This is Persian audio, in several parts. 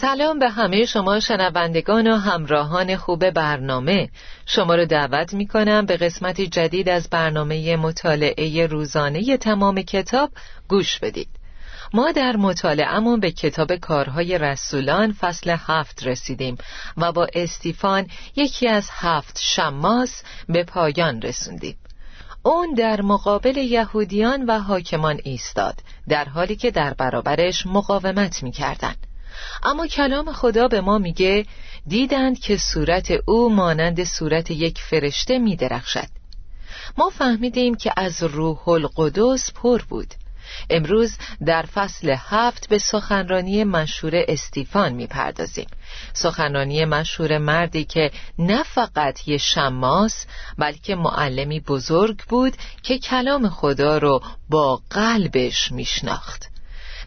سلام به همه شما شنوندگان و همراهان خوب برنامه. شما رو دعوت می کنم به قسمت جدید از برنامه مطالعه روزانه تمام کتاب گوش بدید. ما در مطالعهمون به کتاب کارهای رسولان فصل هفت رسیدیم و با استیفان یکی از هفت شماس به پایان رسوندیم. اون در مقابل یهودیان و حاکمان ایستاد در حالی که در برابرش مقاومت می‌کردند. اما کلام خدا به ما میگه دیدند که صورت او مانند صورت یک فرشته میدرخشد. ما فهمیدیم که از روح القدس پر بود. امروز در فصل هفت به سخنرانی مشهور استیفان می‌پردازیم. سخنرانی مشهور مردی که نه فقط یه شماس بلکه معلمی بزرگ بود که کلام خدا رو با قلبش میشناخت.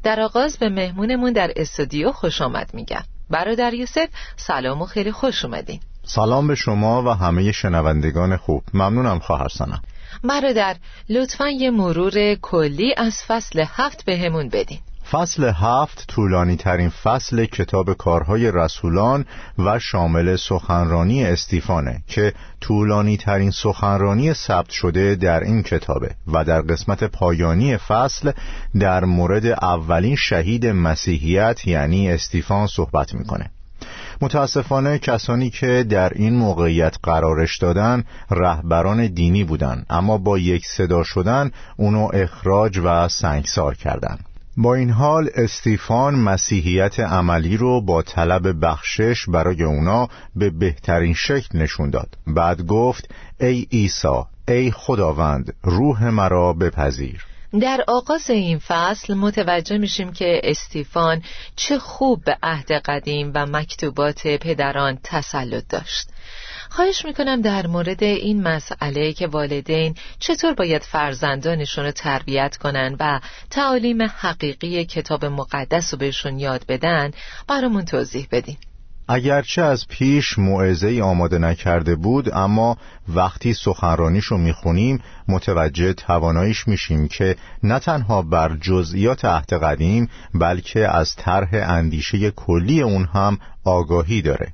در آغاز به مهمونمون در استودیو خوش آمد میگم. برادر یوسف سلام و خیلی خوش اومدین. سلام به شما و همه شنوندگان خوب. ممنونم خواهر سنم برادر لطفا یه مرور کلی از فصل هفت بهمون بدین. فصل هفت طولانی ترین فصل کتاب کارهای رسولان و شامل سخنرانی استیفانه که طولانی ترین سخنرانی ثبت شده در این کتابه و در قسمت پایانی فصل در مورد اولین شهید مسیحیت یعنی استیفان صحبت می‌کنه. متاسفانه کسانی که در این موقعیت قرارش دادن رهبران دینی بودند اما با یک صدا شدن اونو اخراج و سنگسار کردند با این حال استیفان مسیحیت عملی رو با طلب بخشش برای اونا به بهترین شکل نشون داد. بعد گفت ای عیسی ای خداوند روح مرا بپذیر. در آغاز این فصل متوجه میشیم که استیفان چه خوب به عهد قدیم و مکتوبات پدران تسلط داشت. خواهش می‌کنم در مورد این مسئله که والدین چطور باید فرزندانشون رو تربیت کنن و تعالیم حقیقی کتاب مقدس رو بهشون یاد بدن برامون توضیح بدین. اگرچه از پیش موعظه آماده نکرده بود اما وقتی سخنرانیش رو می‌خونیم متوجه تواناییش میشیم که نه تنها بر جزئیات عهد قدیم بلکه از طرح اندیشه کلی اون هم آگاهی داره.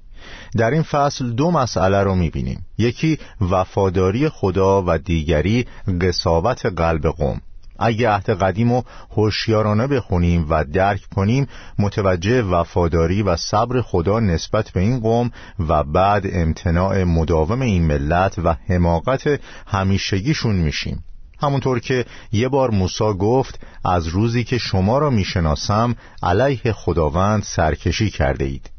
در این فصل دو مسئله رو می‌بینیم. یکی وفاداری خدا و دیگری قصاوت قلب قوم. اگه عهد قدیم و هوشیارانه بخونیم و درک کنیم متوجه وفاداری و صبر خدا نسبت به این قوم و بعد امتناع مداوم این ملت و حماقت همیشگیشون میشیم. همونطور که یه بار موسا گفت از روزی که شما را می‌شناسم علیه خداوند سرکشی کرده اید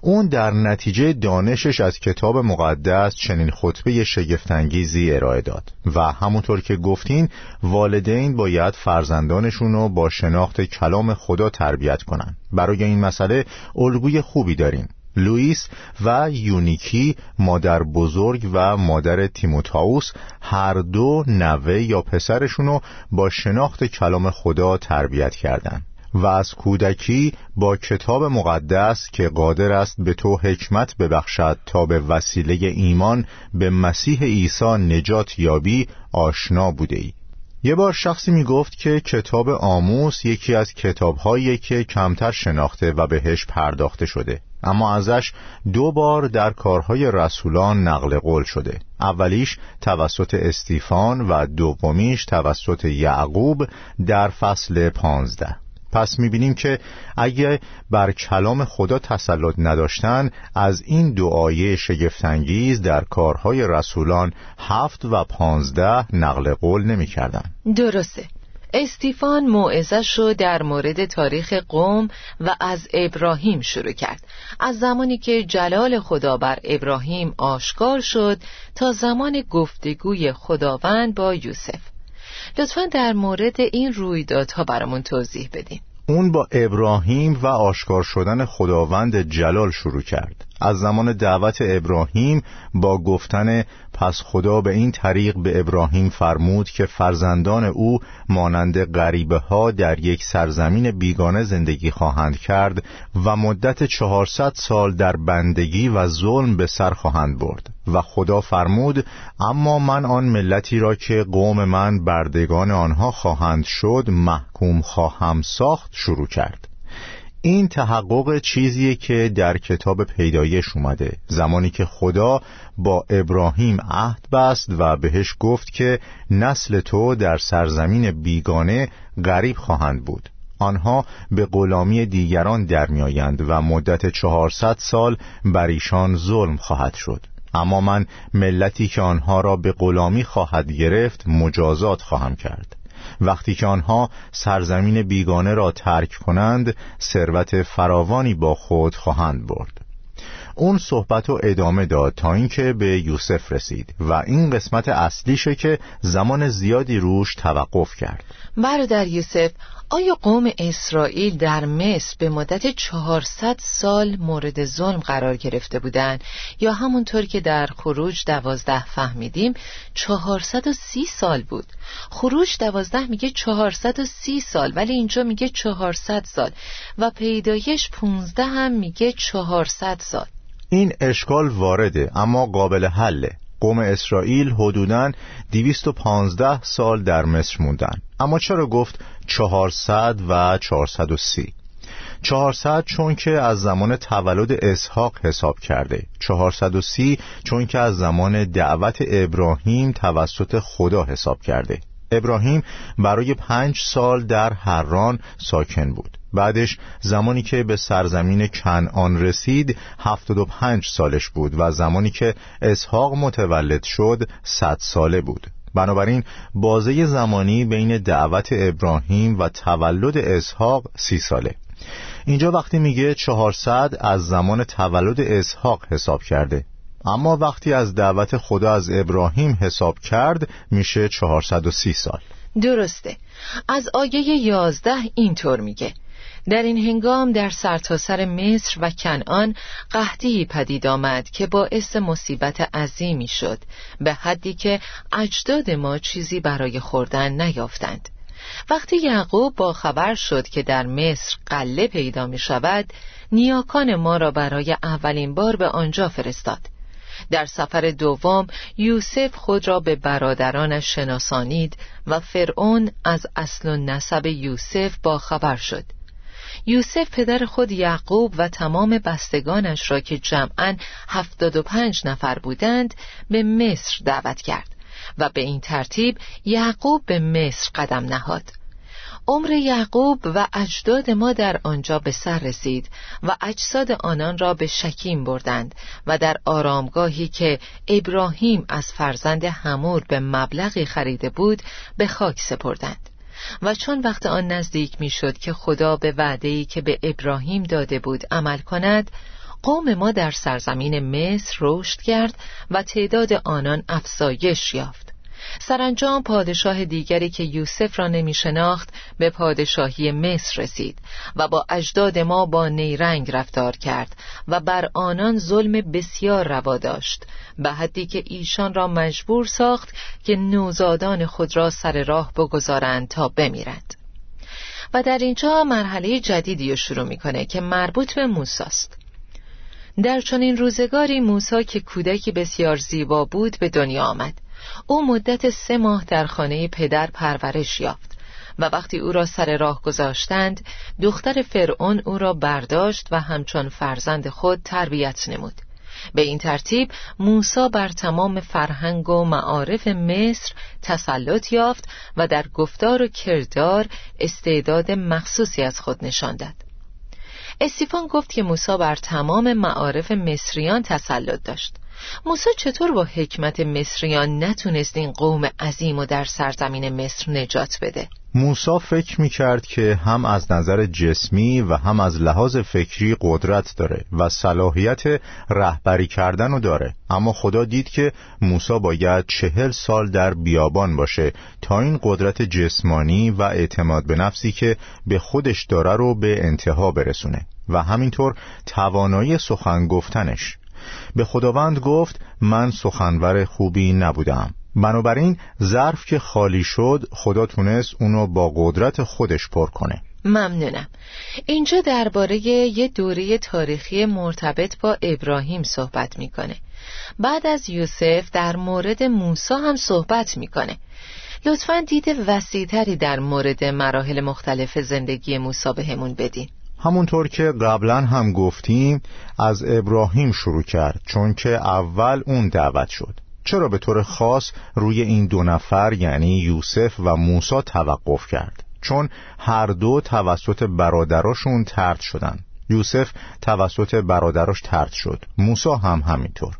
اون در نتیجه دانشش از کتاب مقدس چنین خطبه شگفتانگیزی ارائه داد و همونطور که گفتین والدین باید فرزندانشون رو با شناخت کلام خدا تربیت کنن برای این مسئله الگوی خوبی داریم لوئیس و یونیکی مادر بزرگ و مادر تیموتائوس هر دو نوه یا پسرشونو با شناخت کلام خدا تربیت کردند. و از کودکی با کتاب مقدس که قادر است به تو حکمت ببخشد تا به وسیله ایمان به مسیح عیسی نجات یابی آشنا بوده ای. یه بار شخصی می گفت که کتاب آموس یکی از کتابهایی که کمتر شناخته و بهش پرداخته شده. اما ازش دو بار در کارهای رسولان نقل قول شده. اولیش توسط استیفان و دومیش توسط یعقوب در فصل پانزده. پس می‌بینیم که اگه بر کلام خدا تسلط نداشتن از این دعای شگفتانگیز در کارهای رسولان هفت و پانزده نقل قول نمی‌کردن. درسته. استیفان موعظش رو در مورد تاریخ قوم و از ابراهیم شروع کرد. از زمانی که جلال خدا بر ابراهیم آشکار شد تا زمان گفتگوی خداوند با یوسف. لطفا در مورد این رویدادها برامون توضیح بدین. اون با ابراهیم و آشکار شدن خداوند جلال شروع کرد. از زمان دعوت ابراهیم با گفتن پس خدا به این طریق به ابراهیم فرمود که فرزندان او مانند غریبه ها در یک سرزمین بیگانه زندگی خواهند کرد و مدت چهارصد سال در بندگی و ظلم به سر خواهند برد و خدا فرمود اما من آن ملتی را که قوم من بردگان آنها خواهند شد محکوم خواهم ساخت شروع کرد. این تحقق چیزیه که در کتاب پیدایش اومده. زمانی که خدا با ابراهیم عهد بست و بهش گفت که نسل تو در سرزمین بیگانه غریب خواهند بود. آنها به غلامی دیگران در میآیند و مدت چهارصد سال بر ایشان ظلم خواهد شد. اما من ملتی که آنها را به غلامی خواهد گرفت مجازات خواهم کرد. وقتی که آنها سرزمین بیگانه را ترک کنند ثروت فراوانی با خود خواهند برد. اون صحبت رو ادامه داد تا اینکه به یوسف رسید و این قسمت اصلیشه که زمان زیادی روش توقف کرد. برادر یوسف آیا قوم اسرائیل در مصر به مدت چهارصد سال مورد ظلم قرار گرفته بودند؟ یا همونطور که در خروج دوازده فهمیدیم چهارصد و سی سال بود؟ خروج دوازده میگه چهارصد و سی سال ولی اینجا میگه چهارصد سال و پیدایش پونزده هم میگه چهارصد سال. این اشکال وارده اما قابل حله. قوم اسرائیل حدوداً 215 سال در مصر موندن. اما چرا گفت 400 و 430 400 چون که از زمان تولد اسحاق حساب کرده. 430 چون که از زمان دعوت ابراهیم توسط خدا حساب کرده. ابراهیم برای پنج سال در حران ساکن بود. بعدش زمانی که به سرزمین کنعان رسید هفتاد و پنج سالش بود و زمانی که اسحاق متولد شد صد ساله بود. بنابراین بازه زمانی بین دعوت ابراهیم و تولد اسحاق سی ساله. اینجا وقتی میگه چهارصد از زمان تولد اسحاق حساب کرده. اما وقتی از دعوت خدا از ابراهیم حساب کرد میشه چهارصد و سی سال. درسته. از آیه یازده اینطور میگه. در این هنگام در سرتاسر سر مصر و کنعان قحطی پدید آمد که باعث مصیبت عظیمی شد به حدی که اجداد ما چیزی برای خوردن نیافتند. وقتی یعقوب با خبر شد که در مصر قله پیدا می شود نیاکان ما را برای اولین بار به آنجا فرستاد. در سفر دوم یوسف خود را به برادرانش شناسانید و فرعون از اصل و نسب یوسف با خبر شد. یوسف پدر خود یعقوب و تمام بستگانش را که جمعا هفتاد و پنج نفر بودند به مصر دعوت کرد و به این ترتیب یعقوب به مصر قدم نهاد. عمر یعقوب و اجداد ما در آنجا به سر رسید و اجساد آنان را به شکیم بردند و در آرامگاهی که ابراهیم از فرزند همور به مبلغی خریده بود به خاک سپردند. و چون وقت آن نزدیک می‌شد که خدا به وعده‌ای که به ابراهیم داده بود عمل کند قوم ما در سرزمین مصر رشد کرد و تعداد آنان افزایش یافت. سرانجام پادشاه دیگری که یوسف را نمی شناخت به پادشاهی مصر رسید و با اجداد ما با نیرنگ رفتار کرد و بر آنان ظلم بسیار روا داشت به حدی که ایشان را مجبور ساخت که نوزادان خود را سر راه بگذارند تا بمیرند. و در اینجا مرحله جدیدی رو شروع می‌کنه که مربوط به موساست. در چنین روزگاری موسا که کودکی بسیار زیبا بود به دنیا آمد. او مدت سه ماه در خانه پدر پرورش یافت و وقتی او را سر راه گذاشتند دختر فرعون او را برداشت و همچون فرزند خود تربیت نمود به این ترتیب موسی بر تمام فرهنگ و معارف مصر تسلط یافت و در گفتار و کردار استعداد مخصوصی از خود نشان داد. استیفان گفت که موسی بر تمام معارف مصریان تسلط داشت. موسی چطور با حکمت مصریان نتونست این قوم عظیم و در سرزمین مصر نجات بده؟ موسا فکر می کرد که هم از نظر جسمی و هم از لحاظ فکری قدرت داره و صلاحیت رهبری کردن رو داره. اما خدا دید که موسا باید چهل سال در بیابان باشه تا این قدرت جسمانی و اعتماد به نفسی که به خودش داره رو به انتها برسونه. و همینطور توانایی سخن گفتنش. به خداوند گفت من سخنور خوبی نبودم. بنابراین ظرف که خالی شد خدا تونست اونو با قدرت خودش پر کنه. ممنونم. اینجا درباره یه دوره تاریخی مرتبط با ابراهیم صحبت می‌کنه. بعد از یوسف در مورد موسی هم صحبت می‌کنه. لطفا دید وسیعتری در مورد مراحل مختلف زندگی موسی بهمون بدین. همونطور که قبلا هم گفتیم از ابراهیم شروع کرد چون که اول اون دعوت شد. چرا به طور خاص روی این دو نفر یعنی یوسف و موسی توقف کرد؟ چون هر دو توسط برادراشون ترد شدن. یوسف توسط برادراش ترد شد. موسی هم همینطور.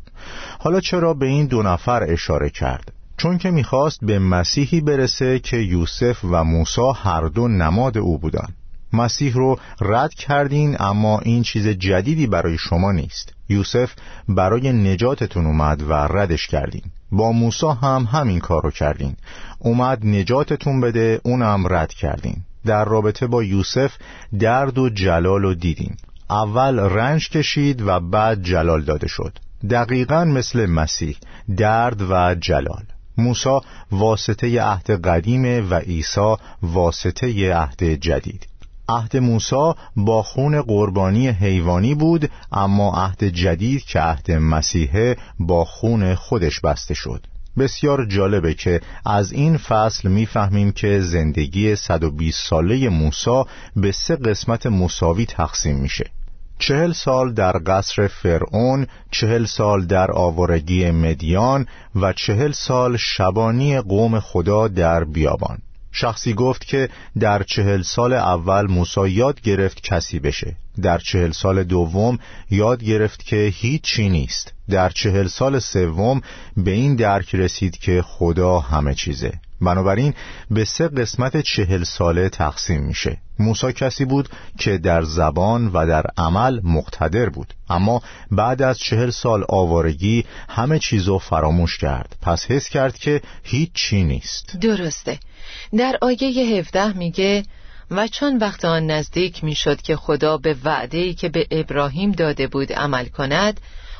حالا چرا به این دو نفر اشاره کرد؟ چون که می‌خواست به مسیحی برسه که یوسف و موسی هر دو نماد او بودند مسیح رو رد کردین اما این چیز جدیدی برای شما نیست. یوسف برای نجاتتون اومد و ردش کردین. با موسی هم همین کار رو کردین. اومد نجاتتون بده اونم رد کردین. در رابطه با یوسف درد و جلال رو دیدین. اول رنج کشید و بعد جلال داده شد. دقیقا مثل مسیح درد و جلال. موسی واسطه عهد قدیمه و عیسی واسطه عهد جدید. عهد موسی با خون قربانی حیوانی بود اما عهد جدید که عهد مسیحه با خون خودش بسته شد. بسیار جالبه که از این فصل می‌فهمیم که زندگی 120 ساله موسی به سه قسمت مساوی تقسیم میشه. چهل سال در قصر فرعون چهل سال در آوارگی مدیان و چهل سال شبانی قوم خدا در بیابان. شخصی گفت که در چهل سال اول موسی یاد گرفت کسی بشه. در چهل سال دوم یاد گرفت که هیچی نیست. در چهل سال سوم به این درک رسید که خدا همه چیزه. بنابراین به سه قسمت چهل ساله تقسیم میشه. موسا کسی بود که در زبان و در عمل مقتدر بود. اما بعد از چهل سال آوارگی همه چیزو فراموش کرد. پس حس کرد که هیچ چی نیست. درسته. در آیه 17 میگه و چون وقت آن نزدیک می‌شد که خدا به وعده‌ای که به ابراهیم داده بود عمل کند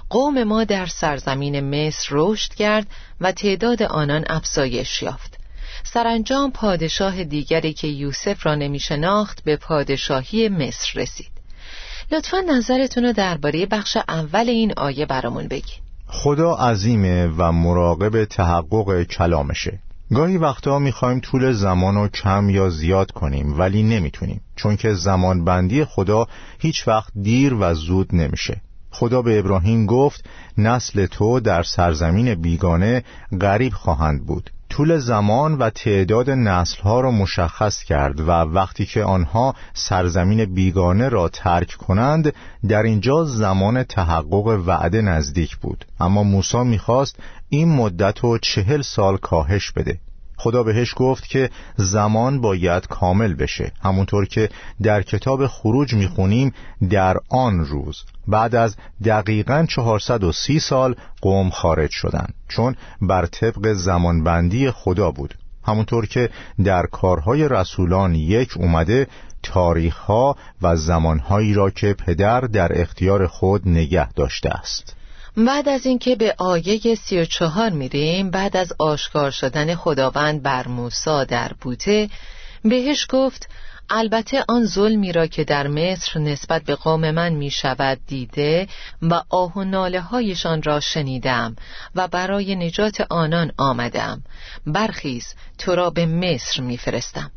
قوم ما در سرزمین مصر رشد کرد و تعداد آنان افزایش یافت. سرانجام پادشاه دیگری که یوسف را نمیشناخت به پادشاهی مصر رسید. لطفا نظرتون رو درباره بخش اول این آیه برامون بگید خدا عظیمه و مراقب تحقق کلامشه. گاهی وقتا می‌خوایم طول زمان رو کم یا زیاد کنیم ولی نمی‌تونیم چون که زمان بندی خدا هیچ وقت دیر و زود نمیشه. خدا به ابراهیم گفت نسل تو در سرزمین بیگانه غریب خواهند بود. طول زمان و تعداد نسلها را مشخص کرد و وقتی که آنها سرزمین بیگانه را ترک کنند در اینجا زمان تحقق وعده نزدیک بود. اما موسی می‌خواست این مدت رو چهل سال کاهش بده. خدا بهش گفت که زمان باید کامل بشه. همونطور که در کتاب خروج می‌خونیم در آن روز. بعد از دقیقا 430 سال قوم خارج شدند چون بر طبق زمانبندی خدا بود. همونطور که در کارهای رسولان یک اومده تاریخها و زمانهایی را که پدر در اختیار خود نگه داشته است. بعد از اینکه به آیه سی و چهار میریم بعد از آشکار شدن خداوند بر موسا در بوته بهش گفت البته آن ظلمی را که در مصر نسبت به قوم من می شود دیده و آه و ناله هایشان را شنیدم و برای نجات آنان آمدم برخیز تو را به مصر می فرستم.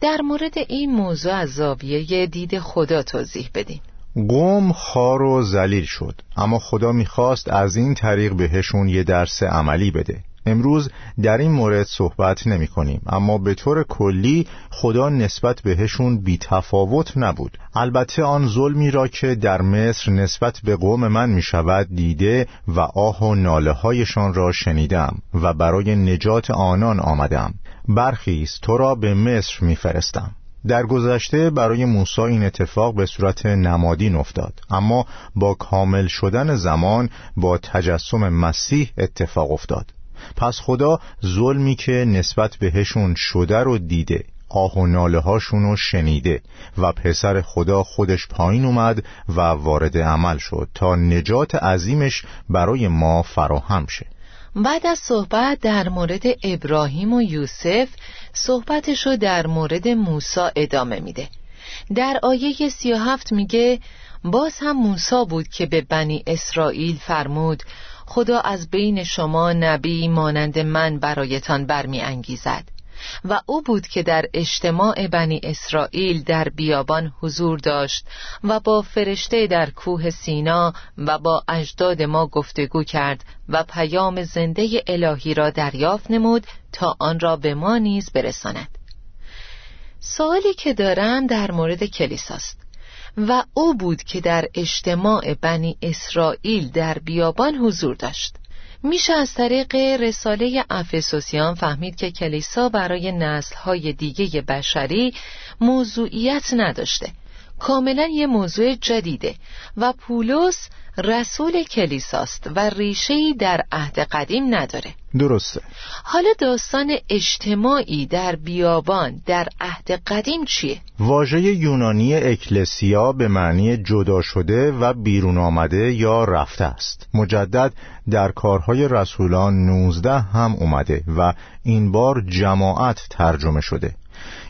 در مورد این موضوع از زاویه دید خدا توضیح بدین قوم خار و زلیل شد. اما خدا می‌خواست از این طریق بهشون یه درس عملی بده. امروز در این مورد صحبت نمی کنیم اما به طور کلی خدا نسبت بهشون بی تفاوت نبود. البته آن ظلمی را که در مصر نسبت به قوم من می شود دیده و آه و ناله هایشان را شنیدم و برای نجات آنان آمدم. برخیز تو را به مصر می فرستم در گذشته برای موسی این اتفاق به صورت نمادین افتاد. اما با کامل شدن زمان با تجسم مسیح اتفاق افتاد. پس خدا ظلمی که نسبت بهشون شده رو دیده آه و ناله هاشون رو شنیده و پسر خدا خودش پایین اومد و وارد عمل شد تا نجات عظیمش برای ما فراهم شه. بعد از صحبت در مورد ابراهیم و یوسف صحبتش رو در مورد موسی ادامه میده. در آیه سی و هفت میگه باز هم موسی بود که به بنی اسرائیل فرمود خدا از بین شما نبی مانند من برایتان برمی انگیزد و او بود که در اجتماع بنی اسرائیل در بیابان حضور داشت و با فرشته در کوه سینا و با اجداد ما گفتگو کرد و پیام زنده الهی را دریافت نمود تا آن را به ما نیز برساند. سوالی که دارم در مورد کلیساست و او بود که در اجتماع بنی اسرائیل در بیابان حضور داشت. میشه از طریق رساله افسوسیان فهمید که کلیسا برای نسلهای دیگه بشری موضوعیت نداشته. کاملا یه موضوع جدیده و پولس رسول کلیساست و ریشه‌ای در عهد قدیم نداره. درسته. حالا داستان اجتماعی در بیابان در عهد قدیم چیه؟ واژه یونانی اکلسیا به معنی جدا شده و بیرون آمده یا رفته است. مجدد در کارهای رسولان 19 هم اومده و این بار جماعت ترجمه شده.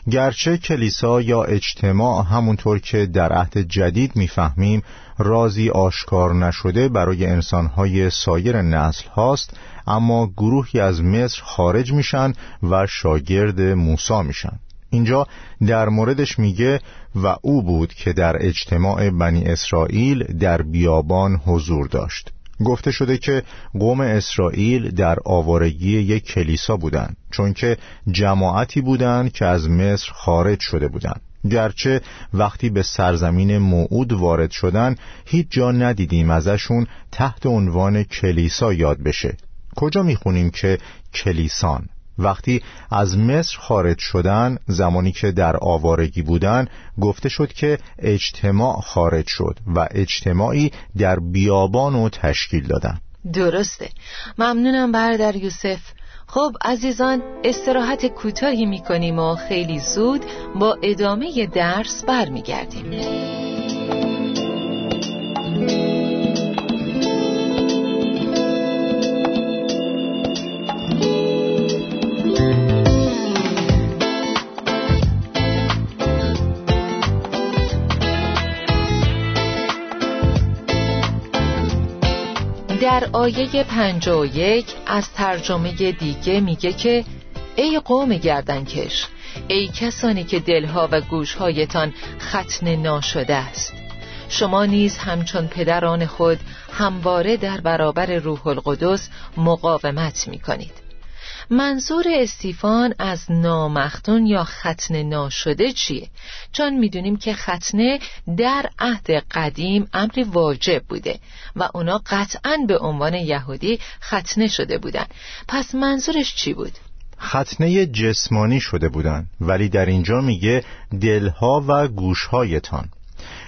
گرچه کلیسا یا اجتماع همونطور که در عهد جدید می‌فهمیم رازی آشکار نشده برای انسانهای سایر نسل هاست اما گروهی از مصر خارج میشن و شاگرد موسا میشن. اینجا در موردش میگه و او بود که در اجتماع بنی اسرائیل در بیابان حضور داشت. گفته شده که قوم اسرائیل در آوارگی یک کلیسا بودند چون که جماعتی بودند که از مصر خارج شده بودند. گرچه وقتی به سرزمین موعود وارد شدن هیچ جا ندیدیم ازشون تحت عنوان کلیسا یاد بشه. کجا می‌خونیم که کلیسان؟ وقتی از مصر خارج شدن زمانی که در آوارگی بودن گفته شد که اجتماع خارج شد و اجتماعی در بیابان و تشکیل دادن. درسته. ممنونم برادر یوسف. خب عزیزان استراحت کوتاهی می‌کنیم و خیلی زود با ادامه درس برمیگردیم. در آیه یک از ترجمه دیگه میگه که ای قوم گردنکش ای کسانی که دلها و گوشهایتان ختن ناشده است. شما نیز همچون پدران خود همواره در برابر روح القدس مقاومت می کنید منظور استیفان از نامختون یا ختنه ناشده چیه؟ چون می‌دونیم که ختنه در عهد قدیم امری واجب بوده و اونا قطعا به عنوان یهودی ختنه شده بودن پس منظورش چی بود؟ ختنه جسمانی شده بودن ولی در اینجا میگه دلها و گوشهایتان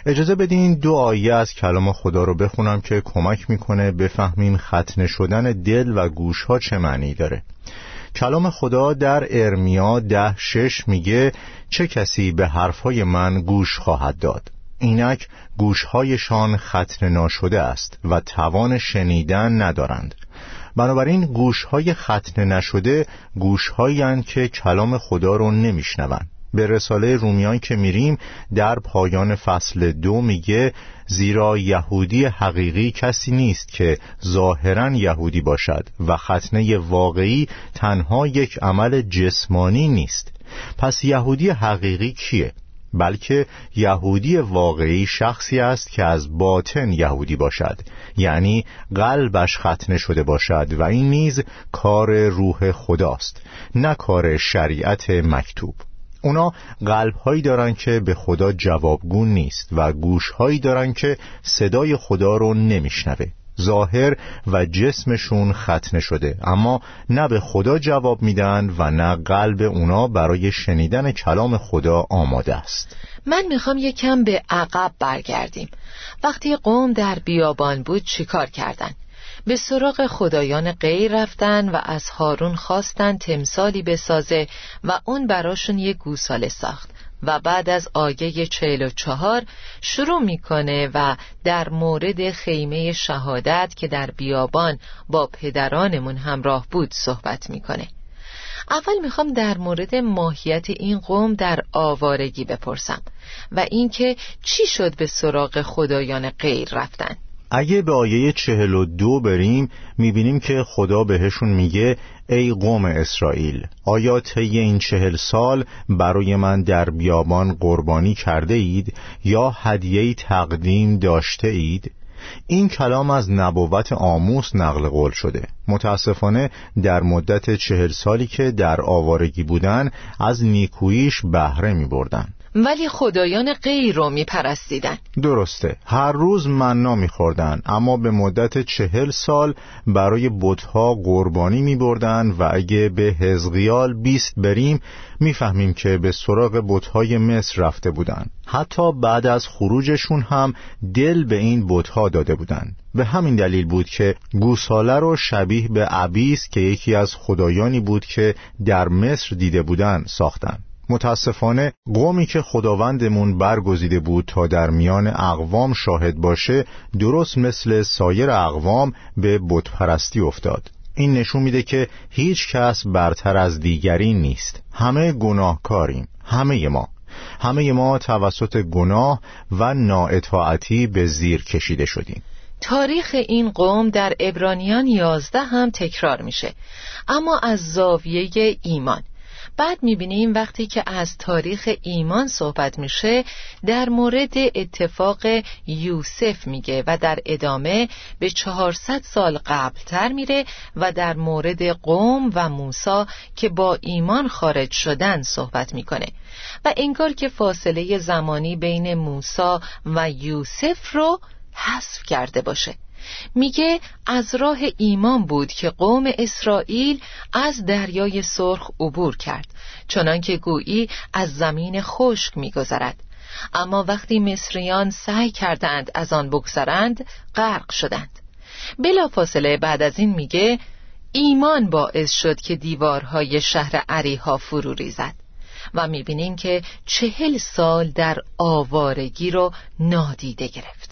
اجازه بدین دو آیه از کلام خدا رو بخونم که کمک می‌کنه بفهمیم ختنه شدن دل و گوشها چه معنی داره کلام خدا در ارمیا ده شش میگه چه کسی به حرفهای من گوش خواهد داد. اینک گوشهایشان ختن ناشده است و توان شنیدن ندارند. بنابراین گوشهای ختن نشده گوشهایی که کلام خدا رو نمیشنوند. به رساله رومیان که میریم در پایان فصل دو میگه زیرا یهودی حقیقی کسی نیست که ظاهرا یهودی باشد و ختنه واقعی تنها یک عمل جسمانی نیست. پس یهودی حقیقی کیه؟ بلکه یهودی واقعی شخصی است که از باطن یهودی باشد. یعنی قلبش ختنه شده باشد و این نیز کار روح خداست نه کار شریعت مکتوب. اونا قلب هایی دارن که به خدا جوابگون نیست و گوش هایی دارن که صدای خدا رو نمیشنوه. ظاهر و جسمشون ختنه شده اما نه به خدا جواب میدن و نه قلب اونا برای شنیدن کلام خدا آماده است. من می‌خوام یکم به عقب برگردیم. وقتی قوم در بیابان بود چیکار کردن؟ به سراغ خدایان غیر رفتن و از هارون خواستن تمثالی بسازه و اون براشون یه گوساله ساخت و بعد از آیه چهل و چهار شروع می‌کنه و در مورد خیمه شهادت که در بیابان با پدرانمون همراه بود صحبت می‌کنه. اول می‌خوام در مورد ماهیت این قوم در آوارگی بپرسم و اینکه چی شد به سراغ خدایان غیر رفتن؟ اگه به آیه چهل و دو بریم می‌بینیم که خدا بهشون میگه ای قوم اسرائیل آیا طی این چهل سال برای من در بیابان قربانی کرده اید یا هدیه تقدیم داشته اید؟ این کلام از نبوت آموس نقل قول شده. متاسفانه در مدت چهل سالی که در آوارگی بودن از نیکویش بهره می بردن ولی خدایان غیر رو میپرستیدن. درسته. هر روز مننا میخوردن اما به مدت چهل سال برای بتها قربانی میبردن و اگه به حزقیال بیست بریم می‌فهمیم که به سراغ بتهای مصر رفته بودن. حتی بعد از خروجشون هم دل به این بتها داده بودن. به همین دلیل بود که گوساله رو شبیه به عبیس که یکی از خدایانی بود که در مصر دیده بودن ساختن. متاسفانه قومی که خداوندمون برگزیده بود تا در میان اقوام شاهد باشه درست مثل سایر اقوام به بتپرستی افتاد. این نشون میده که هیچ کس برتر از دیگری نیست. همه گناهکاریم. همه ما. همه ما توسط گناه و نااطاعتی به زیر کشیده شدیم. تاریخ این قوم در ابرانیان یازده هم تکرار میشه. اما از زاویه ایمان. بعد می‌بینیم وقتی که از تاریخ ایمان صحبت میشه در مورد اتفاق یوسف میگه و در ادامه به چهارصد سال قبلتر میره و در مورد قوم و موسا که با ایمان خارج شدن صحبت می‌کنه. و انگار که فاصله زمانی بین موسا و یوسف رو حذف کرده باشه. میگه از راه ایمان بود که قوم اسرائیل از دریای سرخ عبور کرد چنانکه گویی از زمین خشک میگذرد. اما وقتی مصریان سعی کردند از آن بگذرند غرق شدند. بلافاصله بعد از این میگه ایمان باعث شد که دیوارهای شهر عریها فرو ریزد و می‌بینیم که چهل سال در آوارگی رو نادیده گرفت.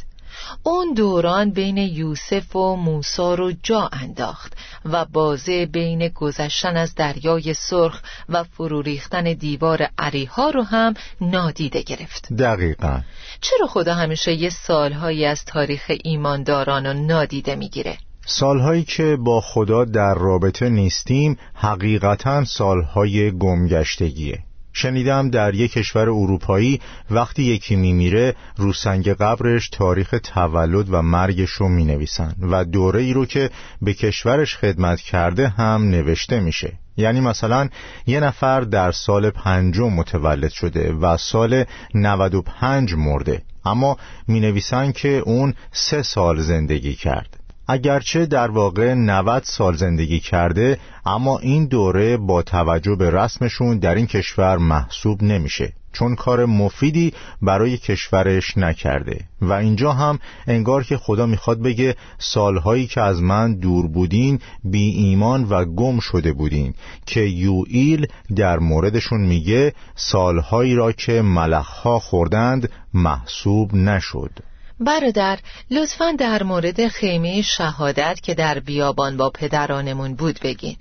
اون دوران بین یوسف و موسا رو جا انداخت و بازه بین گذشتن از دریای سرخ و فرو ریختن دیوار عریها رو هم نادیده گرفت. دقیقا. چرا خدا همیشه یه سالهایی از تاریخ ایمانداران رو نادیده می‌گیره؟ سالهایی که با خدا در رابطه نیستیم حقیقتا سالهای گمگشتگیه. شنیدم در یک کشور اروپایی وقتی یکی میمیره رو سنگ قبرش تاریخ تولد و مرگش رو می نویسن و دوره ای رو که به کشورش خدمت کرده هم نوشته میشه. یعنی مثلا یه نفر در سال پنجم متولد شده و سال 95 مرده. اما می نویسن که اون سه سال زندگی کرد. اگرچه در واقع 90 سال زندگی کرده اما این دوره با توجه به رسمشون در این کشور محسوب نمیشه چون کار مفیدی برای کشورش نکرده. و اینجا هم انگار که خدا می‌خواد بگه سالهایی که از من دور بودین بی ایمان و گم شده بودین که یوئیل در موردشون میگه سالهایی را که ملخها خوردند محسوب نشد. برادر لطفا در مورد خیمه شهادت که در بیابان با پدرانمون بود بگین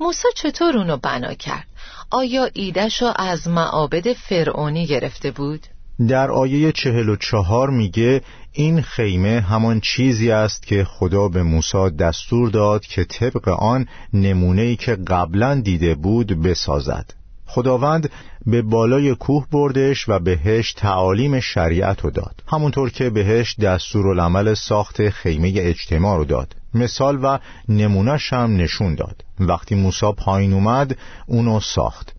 موسی چطور اونو بنا کرد؟ آیا ایدهشو از معابد فرعونی گرفته بود؟ در آیه چهل و چهار میگه این خیمه همان چیزی است که خدا به موسی دستور داد که طبق آن نمونه‌ای که قبلا دیده بود بسازد خداوند به بالای کوه بردش و بهش تعالیم شریعت رو داد. همونطور که بهش دستور العمل ساخت خیمه اجتماع رو داد. مثال و نمونهش هم نشون داد. وقتی موسی پایین اومد اونو ساخت.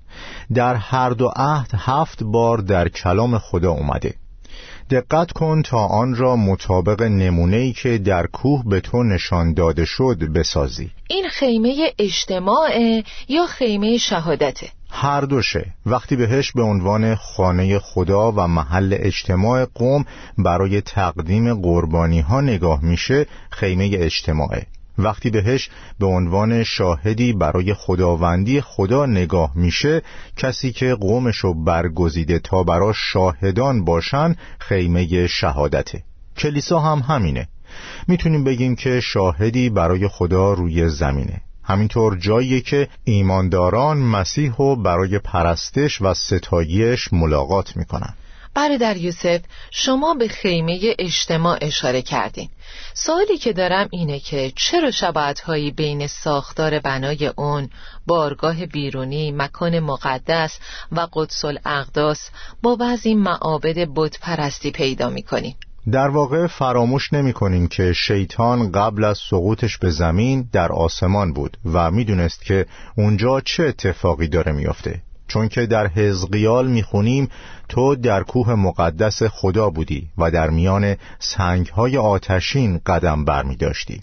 در هر دو عهد هفت بار در کلام خدا اومده. دقت کن تا آن را مطابق نمونه‌ای که در کوه به تو نشان داده شد بسازی. این خیمه اجتماع یا خیمه شهادته؟ هر دوشه وقتی بهش به عنوان خانه خدا و محل اجتماع قوم برای تقدیم قربانی ها نگاه میشه خیمه اجتماعه. وقتی بهش به عنوان شاهدی برای خداوندی خدا نگاه میشه کسی که قومشو برگزیده تا براش شاهدان باشن خیمه شهادته. کلیسا هم همینه. می‌تونیم بگیم که شاهدی برای خدا روی زمینه. همینطور جایی که ایمانداران مسیح رو برای پرستش و ستایش ملاقات می‌کنن. برادر یوسف شما به خیمه اجتماع اشاره کردین. سوالی که دارم اینه که چرا شباهتهایی بین ساختار بنای اون بارگاه بیرونی مکان مقدس و قدس الاقداس با بعضی معابد بت پرستی پیدا می‌کنیم در واقع فراموش نمی کنیم که شیطان قبل از سقوطش به زمین در آسمان بود و می‌دونست که اونجا چه اتفاقی داره میافته. چون که در حزقیال می‌خونیم تو در کوه مقدس خدا بودی و در میان سنگهای آتشین قدم بر می داشتی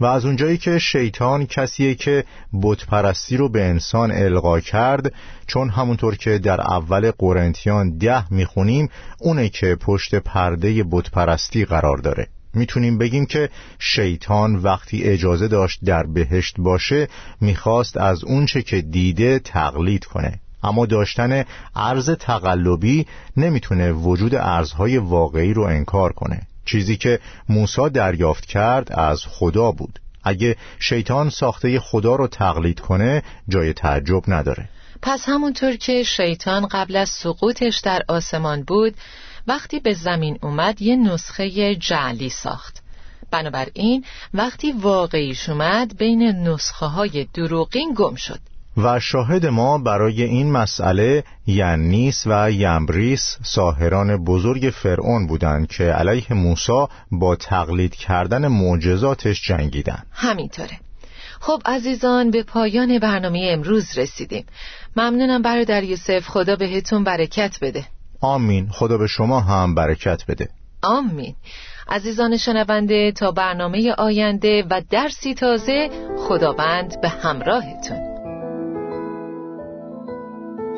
و از اونجایی که شیطان کسیه که بتپرستی رو به انسان القا کرد چون همونطور که در اول قرنتیان ده می‌خونیم اونه که پشت پرده بتپرستی قرار داره. می‌تونیم بگیم که شیطان وقتی اجازه داشت در بهشت باشه می‌خواست از اونچه که دیده تقلید کنه. اما داشتن ارز تقلبی نمی‌تونه وجود ارزهای واقعی رو انکار کنه. چیزی که موسی دریافت کرد از خدا بود. اگه شیطان ساخته خدا رو تقلید کنه جای تعجب نداره. پس همونطور که شیطان قبل از سقوطش در آسمان بود وقتی به زمین اومد یه نسخه جعلی ساخت. بنابراین وقتی واقعیش اومد بین نسخه های دروغین گم شد. و شاهد ما برای این مسئله ینیس و یمبریس ساهران بزرگ فرعون بودند که علیه موسی با تقلید کردن معجزاتش جنگیدن همینطوره. خب عزیزان به پایان برنامه امروز رسیدیم. ممنونم برادر یوسف خدا بهتون برکت بده. آمین. خدا به شما هم برکت بده. آمین. عزیزان شنونده تا برنامه آینده و درسی تازه خداوند به همراهتون.